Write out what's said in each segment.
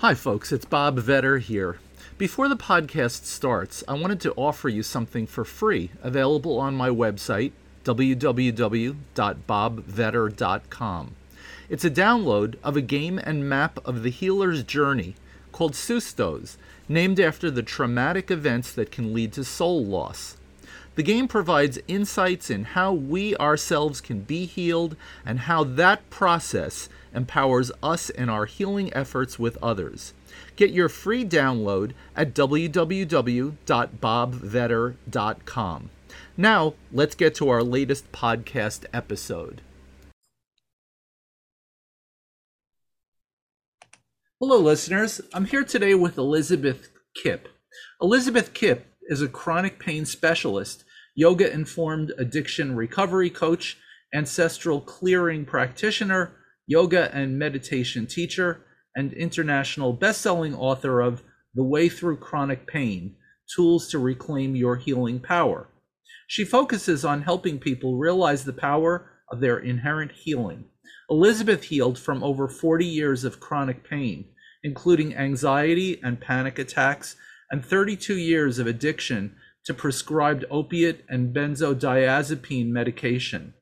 Hi, folks, it's Bob Vetter here. Before the podcast starts, I wanted to offer you something for free available on my website, www.bobvetter.com. It's a download of a game and map of the healer's journey called Sustos, named after the traumatic events that can lead to soul loss. The game provides insights in how we ourselves can be healed and how that process empowers us in our healing efforts with others. Get your free download at www.bobvetter.com. Now, let's get to our latest podcast episode. Hello, listeners. I'm here today with Elizabeth Kipp. Elizabeth Kipp is a chronic pain specialist, yoga informed addiction recovery coach, ancestral clearing practitioner, yoga and meditation teacher, and international best-selling author of The Way Through Chronic Pain: Tools to Reclaim Your Healing Power. She focuses on helping people realize the power of their inherent healing. Elizabeth healed from over 40 years of chronic pain, including anxiety and panic attacks, and 32 years of addiction to prescribed opiate and benzodiazepine medication.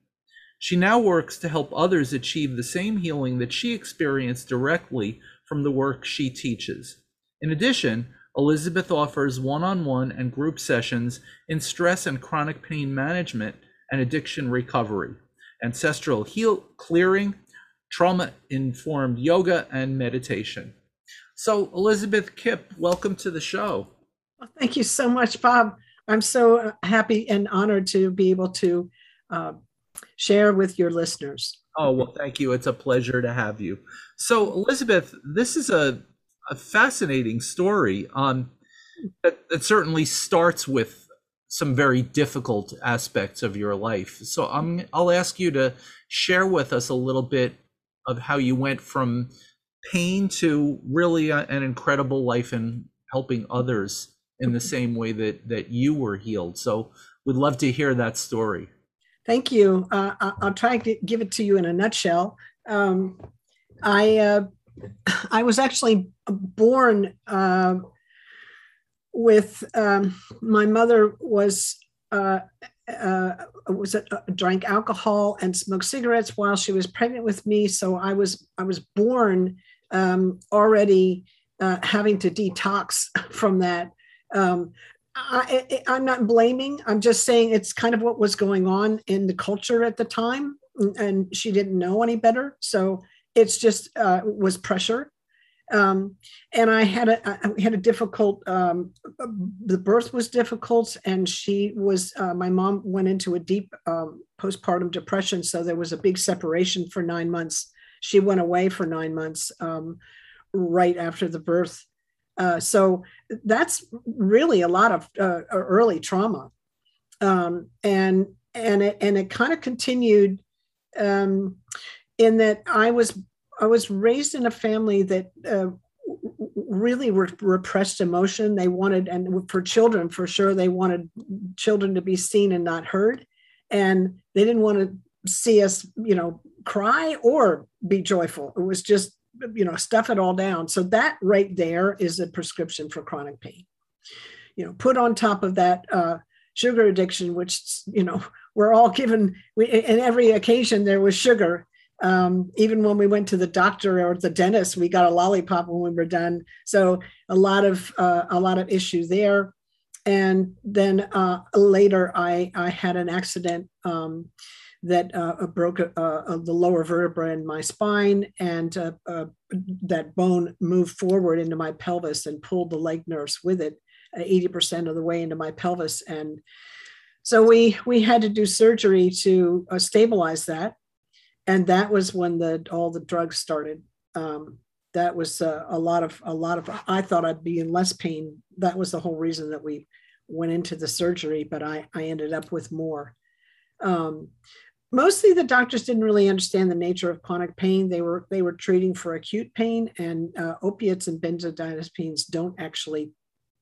She now works to help others achieve the same healing that she experienced directly from the work she teaches. In addition, Elizabeth offers one on one and group sessions in stress and chronic pain management and addiction recovery, ancestral heal clearing, trauma informed yoga, and meditation. So, Elizabeth Kipp, welcome to the show. Thank you so much, Bob. I'm so happy and honored to be able to uh, share with your listeners. Oh, well, thank you. It's a pleasure to have you. So, Elizabeth, this is a, a fascinating story um, that, that certainly starts with some very difficult aspects of your life. So, I'm, I'll ask you to share with us a little bit of how you went from pain to really a, an incredible life and helping others in the same way that that you were healed. So, we'd love to hear that story. Thank you. Uh, I'll try to give it to you in a nutshell. Um, I uh, I was actually born uh, with um, my mother was uh, uh, was uh, drank alcohol and smoked cigarettes while she was pregnant with me. So I was I was born um, already having to detox from that. Um, I, am not blaming. I'm just saying it's kind of what was going on in the culture at the time, and she didn't know any better. So it's just uh, was pressure, um, and I had a I had a difficult. Um, the birth was difficult, and she was. Uh, my mom went into a deep um, postpartum depression, so there was a big separation for nine months. She went away for nine months um, right after the birth uh, so that's really a lot of uh, early trauma, um, and and it and it kind of continued um, in that I was I was raised in a family that uh, really re- repressed emotion. They wanted, and for children, for sure, they wanted children to be seen and not heard, and they didn't want to see us, you know, cry or be joyful. It was just you know stuff it all down. So that right there is a prescription for chronic pain. You know put on top of that uh, sugar addiction which you know we're all given we, in every occasion there was sugar. Um, even when we went to the doctor or the dentist we got a lollipop when we were done. So a lot of uh, a lot of issue there. And then uh, later i i had an accident um, that uh, broke uh, the lower vertebra in my spine, and uh, uh, that bone moved forward into my pelvis and pulled the leg nerves with it, 80% uh, of the way into my pelvis. And so we we had to do surgery to stabilize that, and that was when the all the drugs started. Um, that was uh, a lot of a lot of i thought i'd be in less pain that was the whole reason that we went into the surgery but i i ended up with more um, mostly the doctors didn't really understand the nature of chronic pain. They were they were treating for acute pain and uh, opiates and benzodiazepines don't actually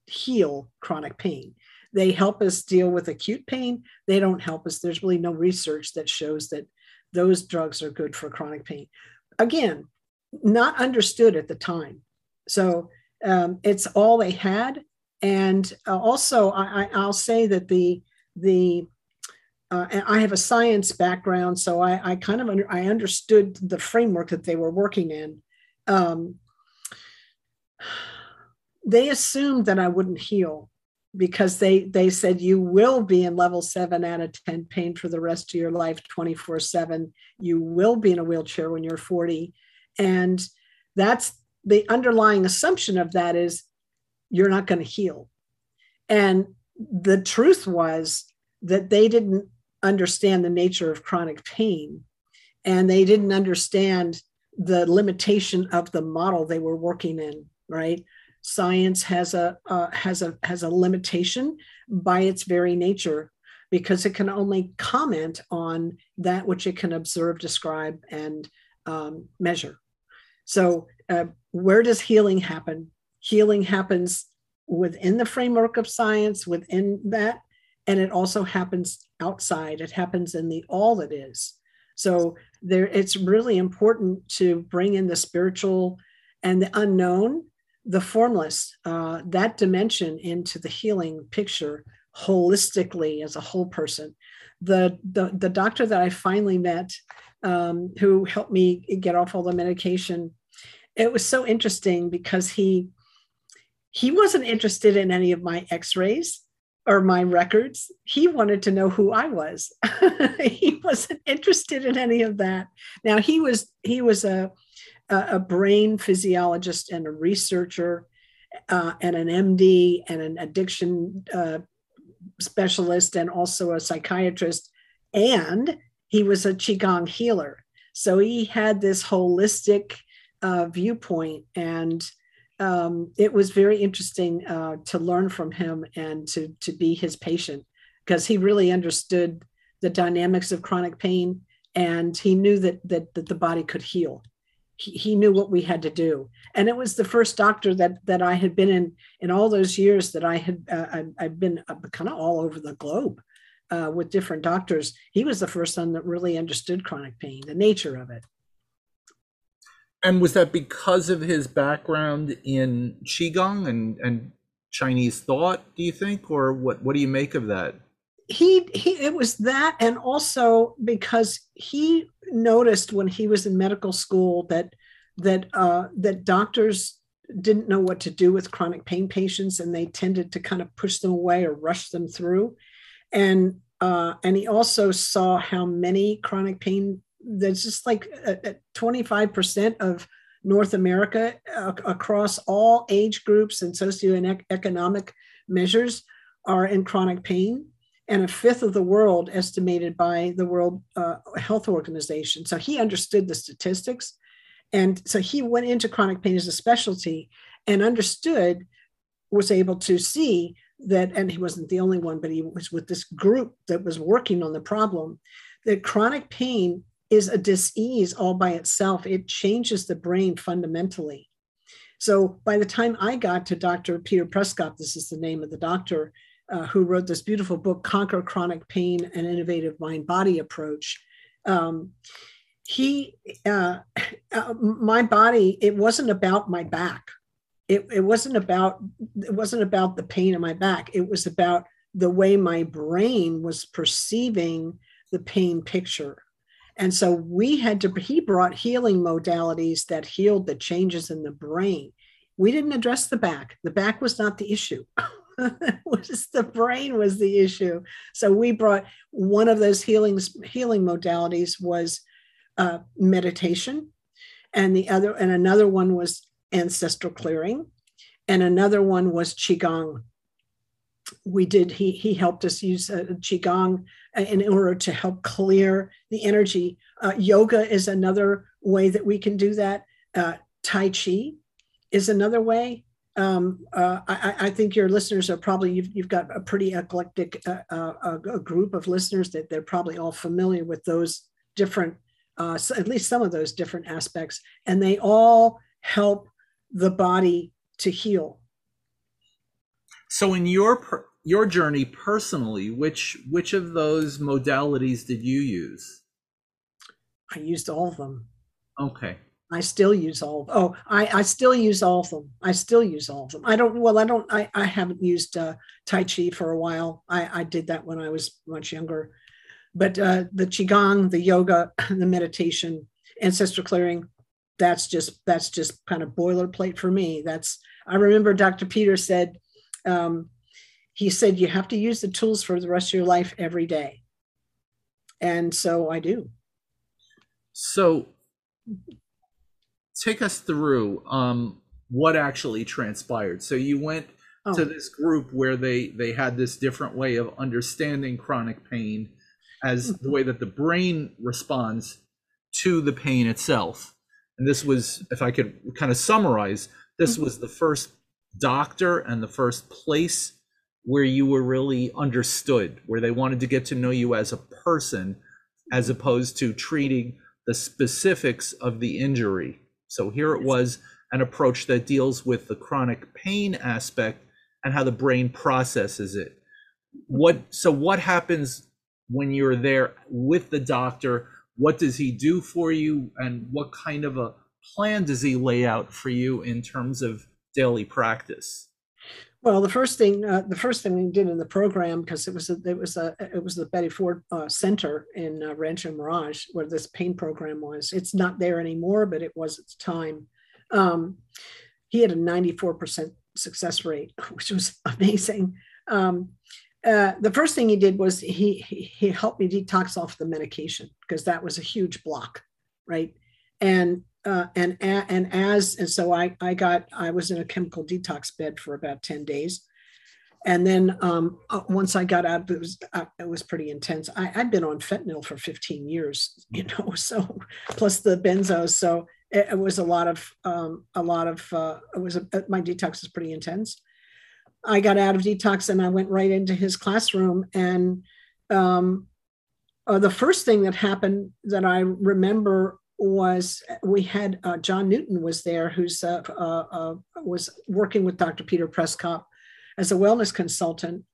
heal chronic pain. They help us deal with acute pain. They don't help us. There's really no research that shows that those drugs are good for chronic pain. Again not understood at the time. So um, it's all they had. And uh, also, I, will say that the the uh, and I have a science background, so I, I kind of under, I understood the framework that they were working in. Um, they assumed that I wouldn't heal because they they said you will be in level seven out of 10 pain for the rest of your life 24 7 you will be in a wheelchair when you're 40 and that's the underlying assumption of that is you're not going to heal. And the truth was that they didn't understand the nature of chronic pain. And they didn't understand the limitation of the model they were working in right? Science has a uh, has a has a limitation by its very nature because it can only comment on that which it can observe describe and um, measure. So, uh, where does healing happen? Healing happens within the framework of science, within that, and it also happens outside. It happens in the all that is. So, there, it's really important to bring in the spiritual and the unknown, the formless, uh, that dimension into the healing picture holistically as a whole person. The, the, the doctor that I finally met um, who helped me get off all the medication. It was so interesting because he he wasn't interested in any of my X-rays or my records. He wanted to know who I was. he wasn't interested in any of that. Now he was he was a a brain physiologist and a researcher uh, and an MD and an addiction uh, specialist and also a psychiatrist and he was a qigong healer so he had this holistic uh, viewpoint and um, it was very interesting uh, to learn from him and to, to be his patient because he really understood the dynamics of chronic pain and he knew that, that, that the body could heal. He, he knew what we had to do. And it was the first doctor that that i had been in in all those years that i had uh, I, i've been uh, kind of all over the globe uh, with different doctors, he was the first one that really understood chronic pain, the nature of it. And was that because of his background in qigong and and Chinese thought? Do you think, or what? What do you make of that? He he. It was that, and also because he noticed when he was in medical school that that uh, that doctors didn't know what to do with chronic pain patients, and they tended to kind of push them away or rush them through and uh, and he also saw how many chronic pain there's just like 25% of North America uh, across all age groups and socioeconomic measures are in chronic pain, and a fifth of the world estimated by the World uh, Health Organization. So he understood the statistics. And so he went into chronic pain as a specialty and understood, was able to see that, and he wasn't the only one, but he was with this group that was working on the problem, that chronic pain is a disease all by itself. It changes the brain fundamentally. So by the time I got to Dr. Peter Przekop, this is the name of the doctor uh, who wrote this beautiful book, Conquer Chronic Pain An Innovative Mind Body Approach. Um, he, uh, uh, my body, it wasn't about my back it, it wasn't about it wasn't about the pain in my back it was about the way my brain was perceiving the pain picture and so we had to he brought healing modalities that healed the changes in the brain. We didn't address the back. The back was not the issue. Was the brain was the issue. So we brought one of those healing healing modalities was uh, meditation. And the other and another one was ancestral clearing, and another one was qigong. We did. He he helped us use uh, qigong uh, in order to help clear the energy. Uh, yoga is another way that we can do that. Uh, Tai Chi is another way. Um, uh, I, I, think your listeners are probably you've, you've got a pretty eclectic uh, a group of listeners that they're probably all familiar with those different, uh, at least some of those different aspects, and they all help the body to heal. So, in your your journey personally, which which of those modalities did you use? I used all of them. Okay. I still use all of oh I, I still use all of them. I still use all of them. I don't well I don't I, I haven't used uh, Tai Chi for a while. I, I did that when I was much younger. But uh, the Qigong, the yoga, the meditation, ancestral clearing, that's just that's just kind of boilerplate for me. That's I remember Dr. Peter said um, he said you have to use the tools for the rest of your life every day. And so I do. So take us through um, what actually transpired. So you went oh. to this group where they they had this different way of understanding chronic pain as the way that the brain responds to the pain itself. And this was, if I could kind of summarize, this mm-hmm. was the first doctor and the first place where you were really understood, where they wanted to get to know you as a person, as opposed to treating the specifics of the injury so here it was an approach that deals with the chronic pain aspect and how the brain processes it. What so what happens when you're there with the doctor? What does he do for you and what kind of a plan does he lay out for you in terms of daily practice? Well, the first thing, uh, the first thing we did in the program, because it was a, it was a, it was the Betty Ford uh, Center in uh, Rancho Mirage where this pain program was. It's not there anymore, but it was at the time. Um, he had a 94% success rate, which was amazing. Um, uh, the first thing he did was he, he, he helped me detox off the medication because that was a huge block, right? And uh, and and as and so I I got I was in a chemical detox bed for about ten days, and then um, uh, once I got out, it was uh, it was pretty intense. I, I'd been on fentanyl for fifteen years, you know, so plus the benzos, so it, it was a lot of um, a lot of uh, it was a, uh, my detox was pretty intense. I got out of detox and I went right into his classroom and. Um, uh, the first thing that happened that I remember was we had uh, John Newton was there, who's uh, uh, uh was working with Dr. Peter Przekop as a wellness consultant.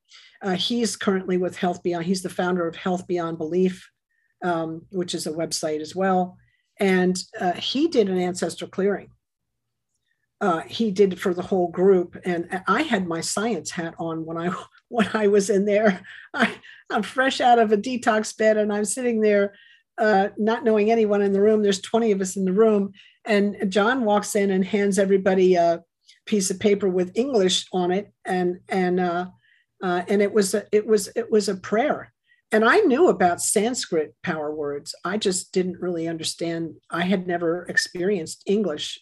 Uh, he's currently with Health Beyond. He's the founder of Health Beyond Belief, um, which is a website as well. And uh, he did an ancestral clearing. he did for the whole group, and I had my science hat on when I when I was in there. I, I'm fresh out of a detox bed, and I'm sitting there uh, not knowing anyone in the room. There's 20 of us in the room. And John walks in and hands everybody a piece of paper with English on it. And, and, uh, uh, and it was, a, it was, it was a prayer. And I knew about Sanskrit power words. I just didn't really understand. I had never experienced English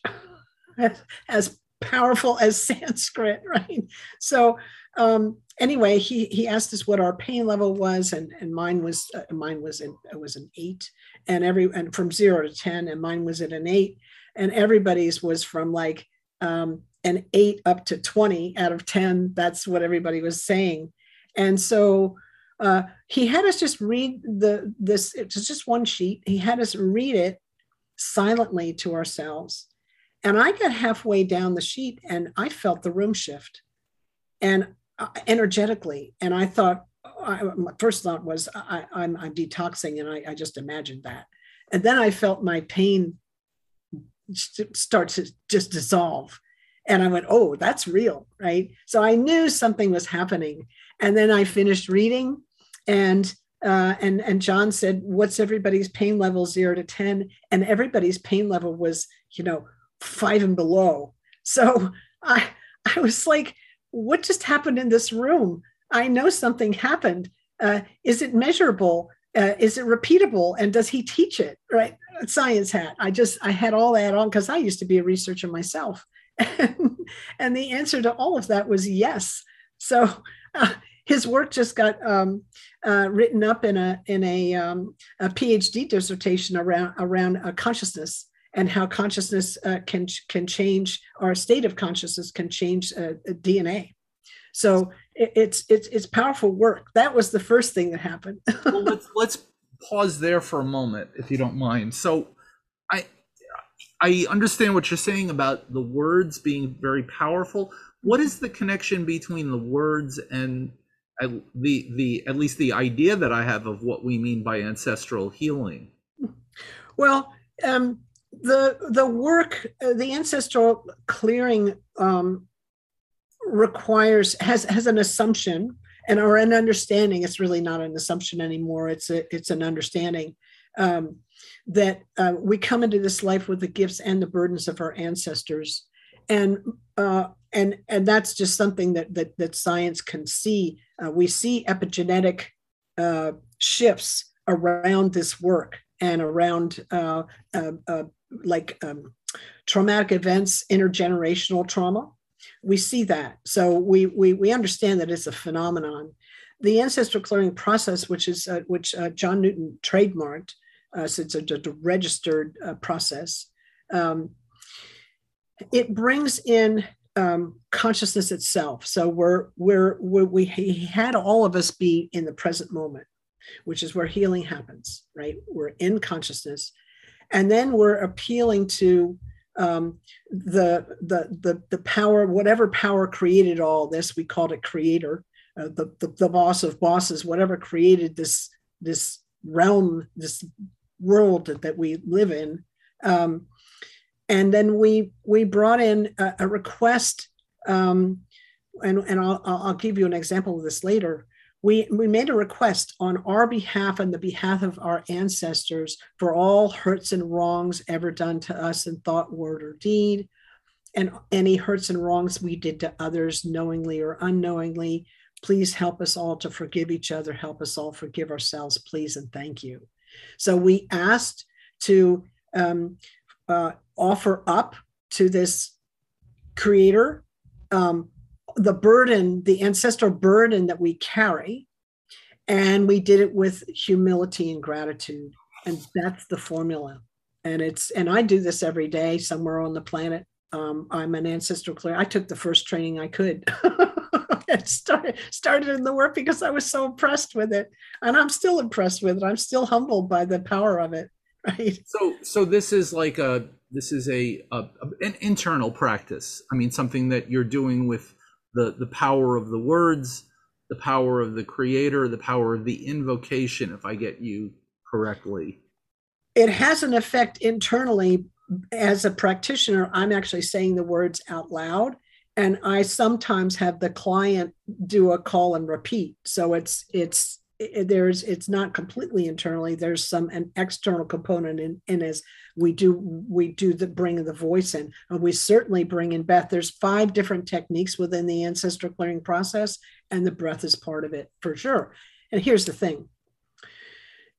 as powerful as Sanskrit, right? So um, anyway, he he asked us what our pain level was, and and mine was uh, mine was in, it was an eight, and every and from zero to ten, and mine was at an eight, and everybody's was from like um, an eight up to twenty out of ten. That's what everybody was saying, and so. Uh, he had us just read the this it's just one sheet. He had us read it silently to ourselves. And i got halfway down the sheet and i felt the room shift. And energetically. And I thought, I, my first thought was, I, am detoxing, and I, I just imagined that. And then I felt my pain start to just dissolve. And I went, oh, that's real, right? So I knew something was happening. And then I finished reading, and uh, and and John said, "What's everybody's pain level, zero to ten? And everybody's pain level was, you know, five and below. So I I was like, what just happened in this room? I know something happened. Uh, is it measurable? Uh, is it repeatable? And does he teach it? Right? Science hat. I just, I had all that on because I used to be a researcher myself. And, the answer to all of that was yes. So uh, his work just got um, uh, written up in a in a, um, a PhD dissertation around around uh, consciousness and how consciousness uh, can can change our state of consciousness can change uh, DNA. So it, it's it's it's powerful work. That was the first thing that happened. well, let's let's pause there for a moment, if you don't mind. So, I I understand what you're saying about the words being very powerful. What is the connection between the words and the the at least the idea that I have of what we mean by ancestral healing? Well, um, the the work, uh, the ancestral clearing um, requires has has an assumption and or an understanding. It's really not an assumption anymore. It's a it's an understanding um, that uh, we come into this life with the gifts and the burdens of our ancestors, and uh, and and that's just something that that that science can see. Uh, we see epigenetic uh, shifts around this work and around uh, uh, uh, like um, traumatic events, intergenerational trauma. We see that. So we, we, we understand that it's a phenomenon. The ancestral clearing process, which is uh, which uh, John Newton trademarked, uh, so it's a, a registered uh, process. Um, it brings in um, consciousness itself. So we're, we're, we're we had all of us be in the present moment which is where healing happens, right? We're in consciousness. And then we're appealing to um, the, the, the, the power, whatever power created all this, we called it creator, uh, the, the, the boss of bosses, whatever created this, this realm, this world that, that we live in. Um, and then we, we brought in a, a request um, and, and I'll, I'll give you an example of this later we, we made a request on our behalf and the behalf of our ancestors for all hurts and wrongs ever done to us in thought, word, or deed, and any hurts and wrongs we did to others knowingly or unknowingly. Please help us all to forgive each other. Help us all forgive ourselves, please, and thank you. So we asked to um, uh, offer up to this creator um, the burden, the ancestral burden that we carry. And we did it with humility and gratitude. And that's the formula. And it's, and I do this every day somewhere on the planet. Um, I'm an ancestral clear. I took the first training I could. and started started in the work because I was so impressed with it, and I'm still impressed with it. I'm still humbled by the power of it. Right. So, so this is like a this is a, a an internal practice. I mean, something that you're doing with the the power of the words, the power of the creator, the power of the invocation, if I get you correctly. It has an effect internally. As a practitioner, I'm actually saying the words out loud. And I sometimes have the client do a call and repeat. So it's it's it, there's it's not completely internally there's some an external component in, in as we do we do the bring the voice in. And we certainly bring in breath there's five different techniques within the ancestral clearing process and the breath is part of it for sure. And here's the thing.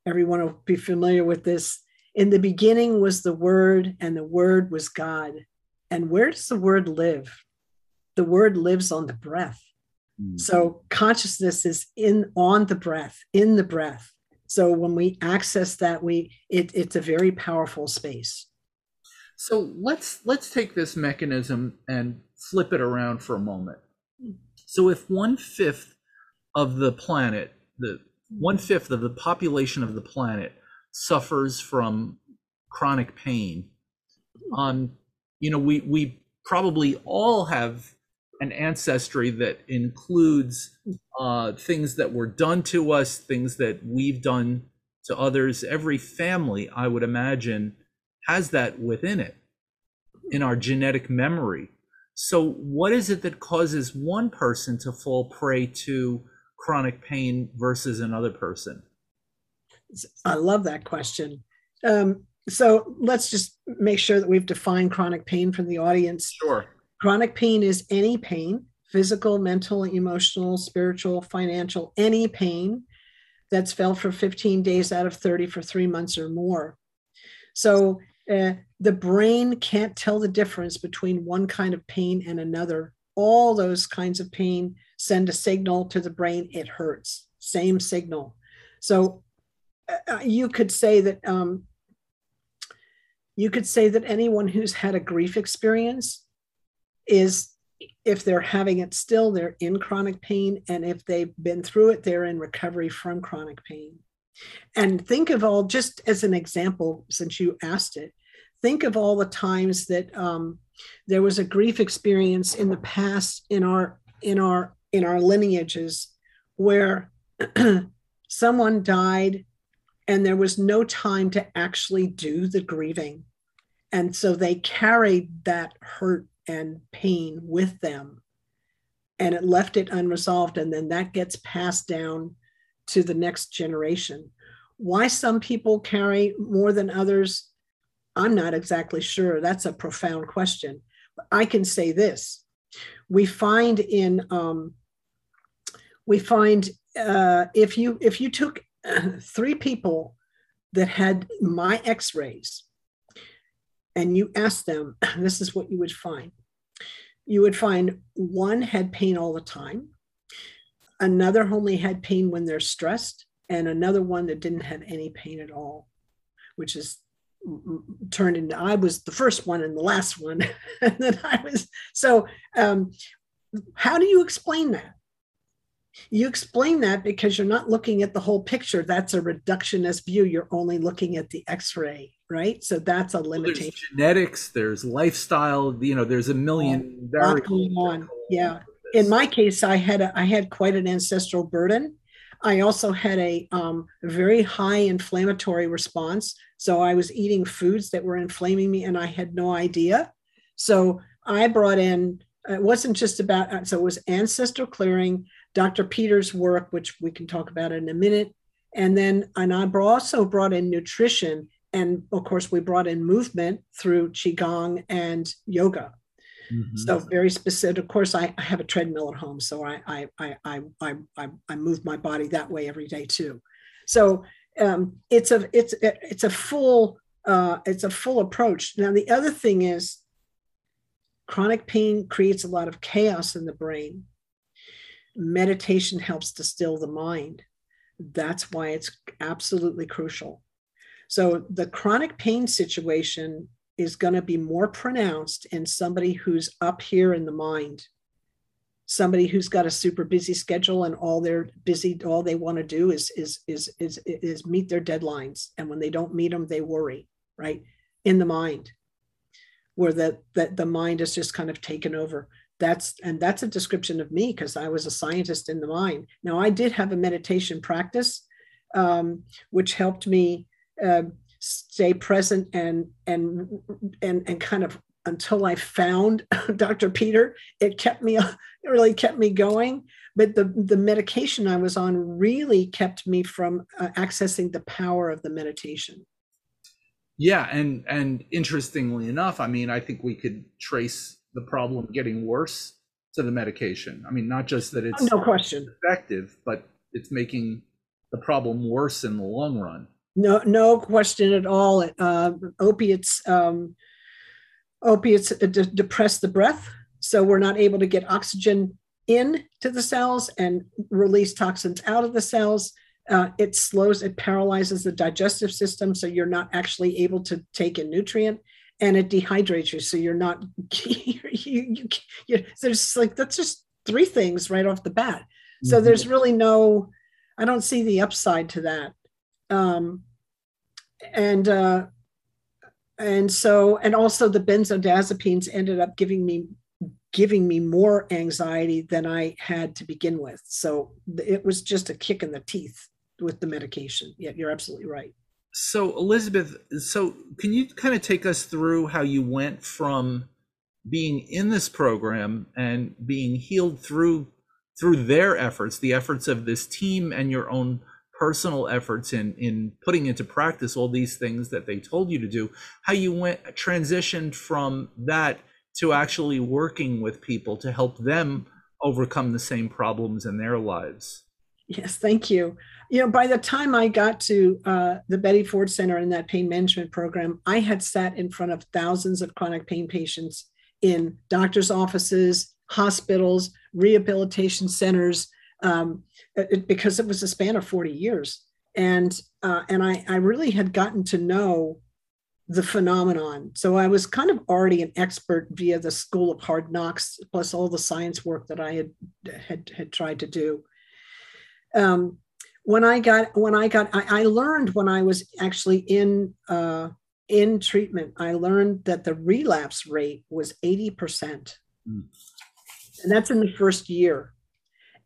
Everyone will be familiar with this. In the beginning was the word and the word was god. And where does the word live? The word lives on the breath Mm. So consciousness is in on the breath, in the breath. So when we access that, we it, it's a very powerful space. So let's let's take this mechanism and flip it around for a moment. So if one fifth of the planet, the one fifth of the population of the planet suffers from chronic pain, um, you know, we we probably all have an ancestry that includes uh, things that were done to us, things that we've done to others. Every family, I would imagine, has that within it in our genetic memory. So, what is it that causes one person to fall prey to chronic pain versus another person? I love that question. Um, so, let's just make sure that we've defined chronic pain for the audience. Sure. Chronic pain is any pain, physical, mental, emotional, spiritual, financial, any pain that's felt for 15 days out of 30 for three months or more. So uh, the brain can't tell the difference between one kind of pain and another. All those kinds of pain send a signal to the brain, it hurts, same signal. So uh, you could say that um, you could say that anyone who's had a grief experience is if they're having it still they're in chronic pain and if they've been through it they're in recovery from chronic pain. And think of all just as an example since you asked it think of all the times that um, there was a grief experience in the past in our in our in our lineages where someone died and there was no time to actually do the grieving. And so they carried that hurt and pain with them. And it left it unresolved and then that gets passed down to the next generation. Why some people carry more than others i'm not exactly sure. That's a profound question. But i can say this. We find in um, we find uh, if you if you took three people that had my x-rays and you asked them, this is what you would find. You would find one had pain all the time, another only had pain when they're stressed, and another one that didn't have any pain at all, which is turned into I was the first one and the last one. and then I was so um, how do you explain that? You explain that because you're not looking at the whole picture. That's a reductionist view. You're only looking at the x ray, right? So that's a limitation. There's genetics, there's lifestyle, you know, there's a million variables. On. Yeah. In my case, I had a, I had quite an ancestral burden. I also had a um, very high inflammatory response. So I was eating foods that were inflaming me and I had no idea. So I brought in, it wasn't just about, so it was ancestral clearing. Dr. Peters' work, which we can talk about in a minute. And then, and I also brought in nutrition. And of course, we brought in movement through Qigong and yoga. Mm-hmm. So very specific. Of course, I, I, have a treadmill at home, so I I, I I I I move my body that way every day too. So um, it's a it's it's a full uh, it's a full approach. Now the other thing is chronic pain creates a lot of chaos in the brain meditation helps to still the mind. That's why it's absolutely crucial. So, the chronic pain situation is going to be more pronounced in somebody who's up here in the mind, somebody who's got a super busy schedule and all they're busy, all they want to do is, is, is, is, is meet their deadlines. And when they don't meet them, they worry, right? In the mind, where the, that the mind is just kind of taken over that's and that's a description of me because i was a scientist in the mind now i did have a meditation practice um, which helped me uh, stay present and and and and kind of until i found dr peter it kept me it really kept me going but the the medication i was on really kept me from uh, accessing the power of the meditation yeah and and interestingly enough i mean i think we could trace the problem getting worse to the medication. I mean, not just that it's no question effective, but it's making the problem worse in the long run. No, no question at all. Uh, opiates, um, opiates de- depress the breath, so we're not able to get oxygen in to the cells and release toxins out of the cells. Uh, it slows, it paralyzes the digestive system, so you're not actually able to take in nutrient and it dehydrates you so you're not you, you, you, there's like that's just three things right off the bat so mm-hmm. there's really no i don't see the upside to that um and uh and so and also the benzodiazepines ended up giving me giving me more anxiety than i had to begin with. So it was just a kick in the teeth with the medication. Yeah you're absolutely right. So Elizabeth, so can you kind of take us through how you went from being in this program and being healed through through their efforts, the efforts of this team and your own personal efforts in in putting into practice all these things that they told you to do, how you went transitioned from that to actually working with people to help them overcome the same problems in their lives. Yes, thank you you know, by the time I got to uh, the Betty Ford Center in that pain management program, I had sat in front of thousands of chronic pain patients in doctors' offices, hospitals, rehabilitation centers, um, it, because it was a span of 40 years. And uh, and I, I really had gotten to know the phenomenon. So I was kind of already an expert via the School of Hard Knocks, plus all the science work that I had had, had tried to do. Um, when I got when I got I, I learned when I was actually in uh, in treatment, I learned that the relapse rate was 80%. Mm. And that's in the first year.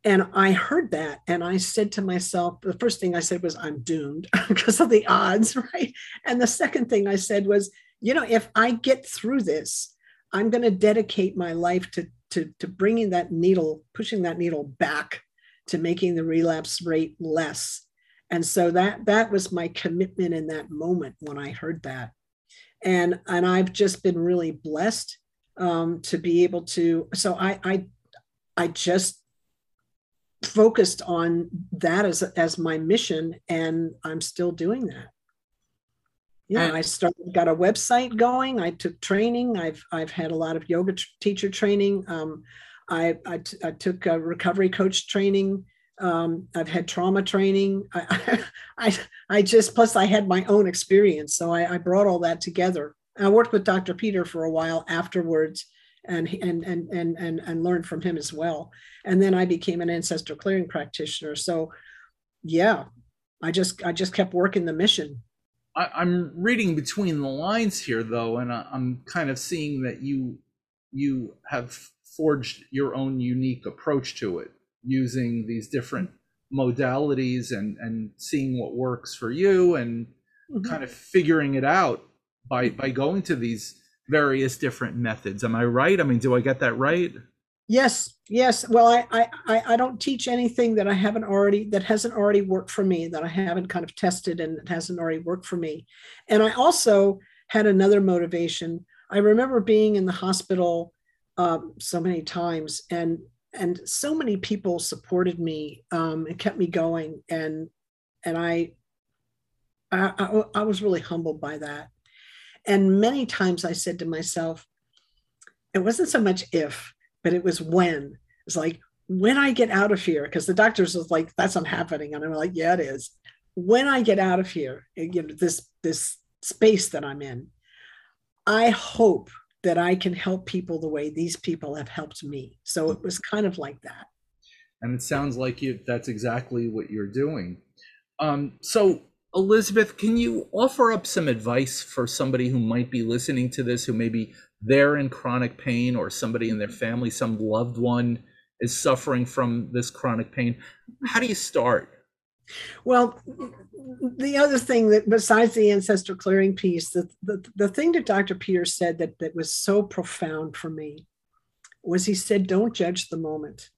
And I heard that and I said to myself, the first thing I said was, I'm doomed because of the odds, right? And the second thing I said was, you know, if I get through this, I'm going to dedicate my life to, to, to bringing that needle, pushing that needle back to making the relapse rate less. And so that that was my commitment in that moment when I heard that. And and I've just been really blessed um, to be able to. So I I I just focused on that as as my mission and i'm still doing that. Yeah i started got a website going. I took training. I've i've had a lot of yoga t- teacher training. Um, I, I, t- I took a recovery coach training. Um, i've had trauma training. I, I i just plus i had my own experience so I, I brought all that together. I worked with dr peter for a while afterwards and and and and and, and learned from him as well. And then I became an ancestral clearing practitioner. So yeah, I just I just kept working the mission. I, am reading between the lines here though, and I, I'm kind of seeing that you you have forged your own unique approach to it using these different modalities and and seeing what works for you and mm-hmm. kind of figuring it out by by going to these various different methods. Am I right? I mean, do I get that right? Yes, yes. Well, I, I, I don't teach anything that I haven't already that hasn't already worked for me that I haven't kind of tested and it hasn't already worked for me. And I also had another motivation. I remember being in the hospital um, so many times, and and so many people supported me um, and kept me going, and and I, I, I, I was really humbled by that. And many times I said to myself, it wasn't so much if, but it was when. It's like, when I get out of here, because the doctors was like, that's not happening. And I'm like, yeah, it is. When I get out of here, you know, this this space that I'm in, I hope that I can help people the way these people have helped me. So it was kind of like that. And it sounds like you that's exactly what you're doing. Um, so Elizabeth, can you offer up some advice for somebody who might be listening to this, who maybe they're in chronic pain or somebody in their family, some loved one is suffering from this chronic pain? How do you start? Well, the other thing that besides the ancestral clearing piece, the, the, the thing that Dr. Peter said that, that was so profound for me was he said, don't judge the moment.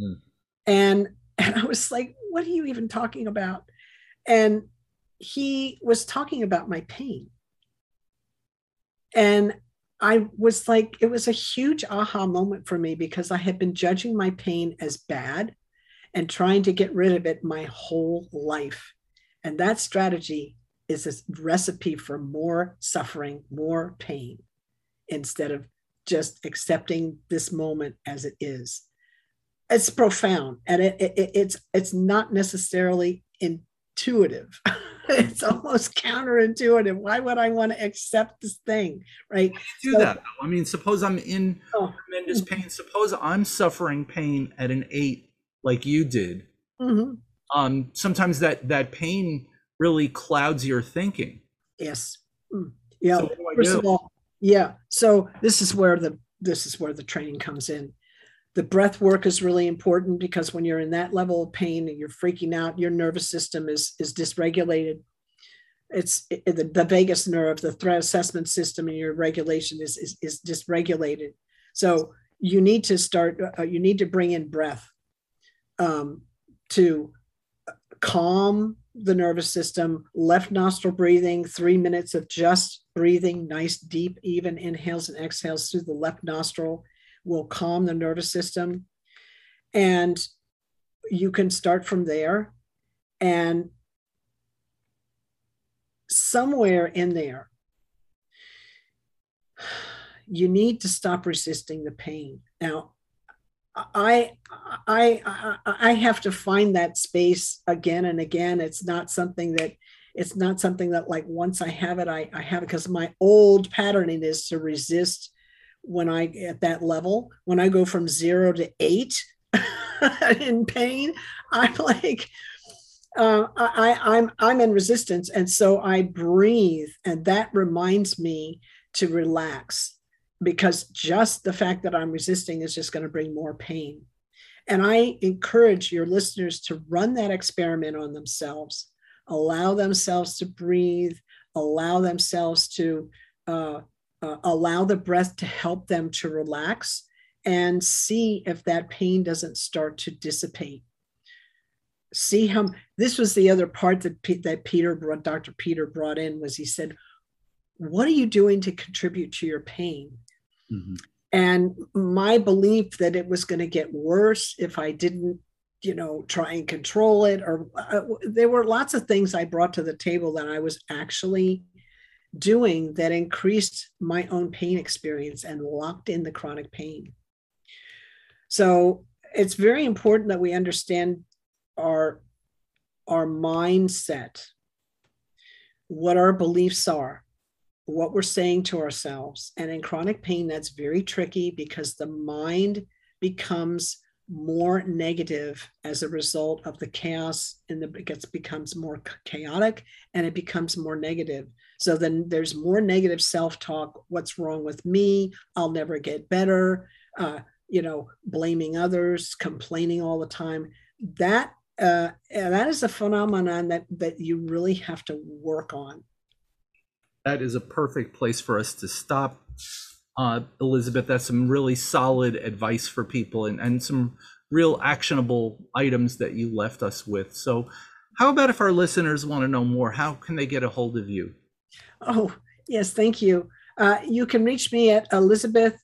Mm. And and I was like, what are you even talking about? And he was talking about my pain. And I was like, it was a huge aha moment for me because I had been judging my pain as bad and trying to get rid of it my whole life. And that strategy is a recipe for more suffering, more pain, instead of just accepting this moment as it is. It's profound and it, it, it's it's not necessarily intuitive. it's almost counterintuitive. Why would I want to accept this thing? Right. Do so, that. Though. I mean, suppose I'm in oh, tremendous pain. Suppose I'm suffering pain at an eight, like you did. Mm-hmm. Um, sometimes that that pain really clouds your thinking. Yes. Mm. Yeah. So First of all, yeah. So this is where the this is where the training comes in the breath work is really important because when you're in that level of pain and you're freaking out your nervous system is is dysregulated. It's it, the, the vagus nerve the threat assessment system and your regulation is, is is dysregulated. So you need to start uh, you need to bring in breath um, to calm the nervous system left nostril breathing three minutes of just breathing nice deep even inhales and exhales through the left nostril will calm the nervous system. And you can start from there. And somewhere in there, you need to stop resisting the pain. Now, I, I, I, I have to find that space again and again. It's not something that it's not something that like once I have it, I, I have it because my old patterning is to resist when I at that level. When I go from zero to eight in pain, I'm like, uh, I, I'm I'm in resistance, and so I breathe, and that reminds me to relax because just the fact that I'm resisting is just going to bring more pain. And I encourage your listeners to run that experiment on themselves, allow themselves to breathe, allow themselves to uh, uh, allow the breath to help them to relax and see if that pain doesn't start to dissipate. See how this was the other part that, P- that Peter brought, Dr. Peter brought in was he said, What are you doing to contribute to your pain? Mm-hmm. And my belief that it was going to get worse if I didn't, you know, try and control it, or uh, there were lots of things I brought to the table that I was actually doing that increased my own pain experience and locked in the chronic pain. So it's very important that we understand our our mindset, what our beliefs are, what we're saying to ourselves. And in chronic pain, that's very tricky because the mind becomes more negative as a result of the chaos and the, it gets becomes more chaotic and it becomes more negative. So then there's more negative self-talk what's wrong with me? I'll never get better. Uh, you know blaming others complaining all the time. That uh, that is a phenomenon that that you really have to work on. That is a perfect place for us to stop. Uh, Elizabeth, that's some really solid advice for people and, and some real actionable items that you left us with. So, how about if our listeners want to know more? How can they get a hold of you? Oh, yes, thank you. Uh, you can reach me at Elizabeth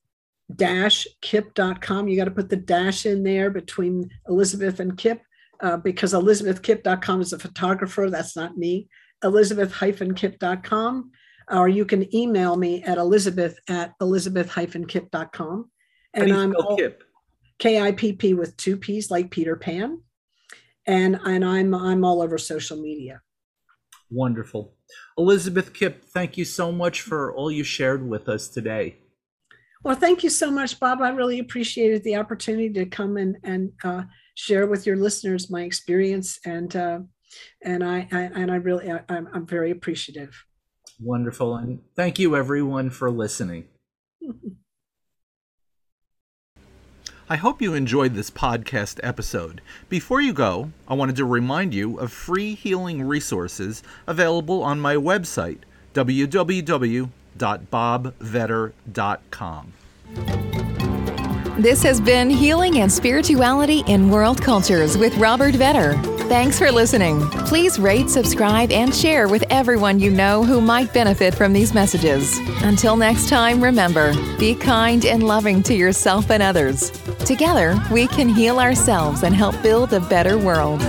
kipp.com. You got to put the dash in there between Elizabeth and Kipp uh, because elizabethkipp.com is a photographer. That's not me. Elizabeth-kipp.com or you can email me at elizabeth at elizabeth-kipp.com. And I'm Kipp? K-I-P-P with two P's like Peter Pan. And, and I'm I'm all over social media. Wonderful. Elizabeth Kipp, thank you so much for all you shared with us today. Well, thank you so much, Bob. I really appreciated the opportunity to come and, and uh, share with your listeners my experience. And, uh, and I, I, and I really, I, I'm, I'm very appreciative. Wonderful. And thank you, everyone, for listening. I hope you enjoyed this podcast episode. Before you go, I wanted to remind you of free healing resources available on my website, www.bobvetter.com. This has been Healing and Spirituality in World Cultures with Robert Vetter. Thanks for listening. Please rate, subscribe, and share with everyone you know who might benefit from these messages. Until next time, remember be kind and loving to yourself and others. Together, we can heal ourselves and help build a better world.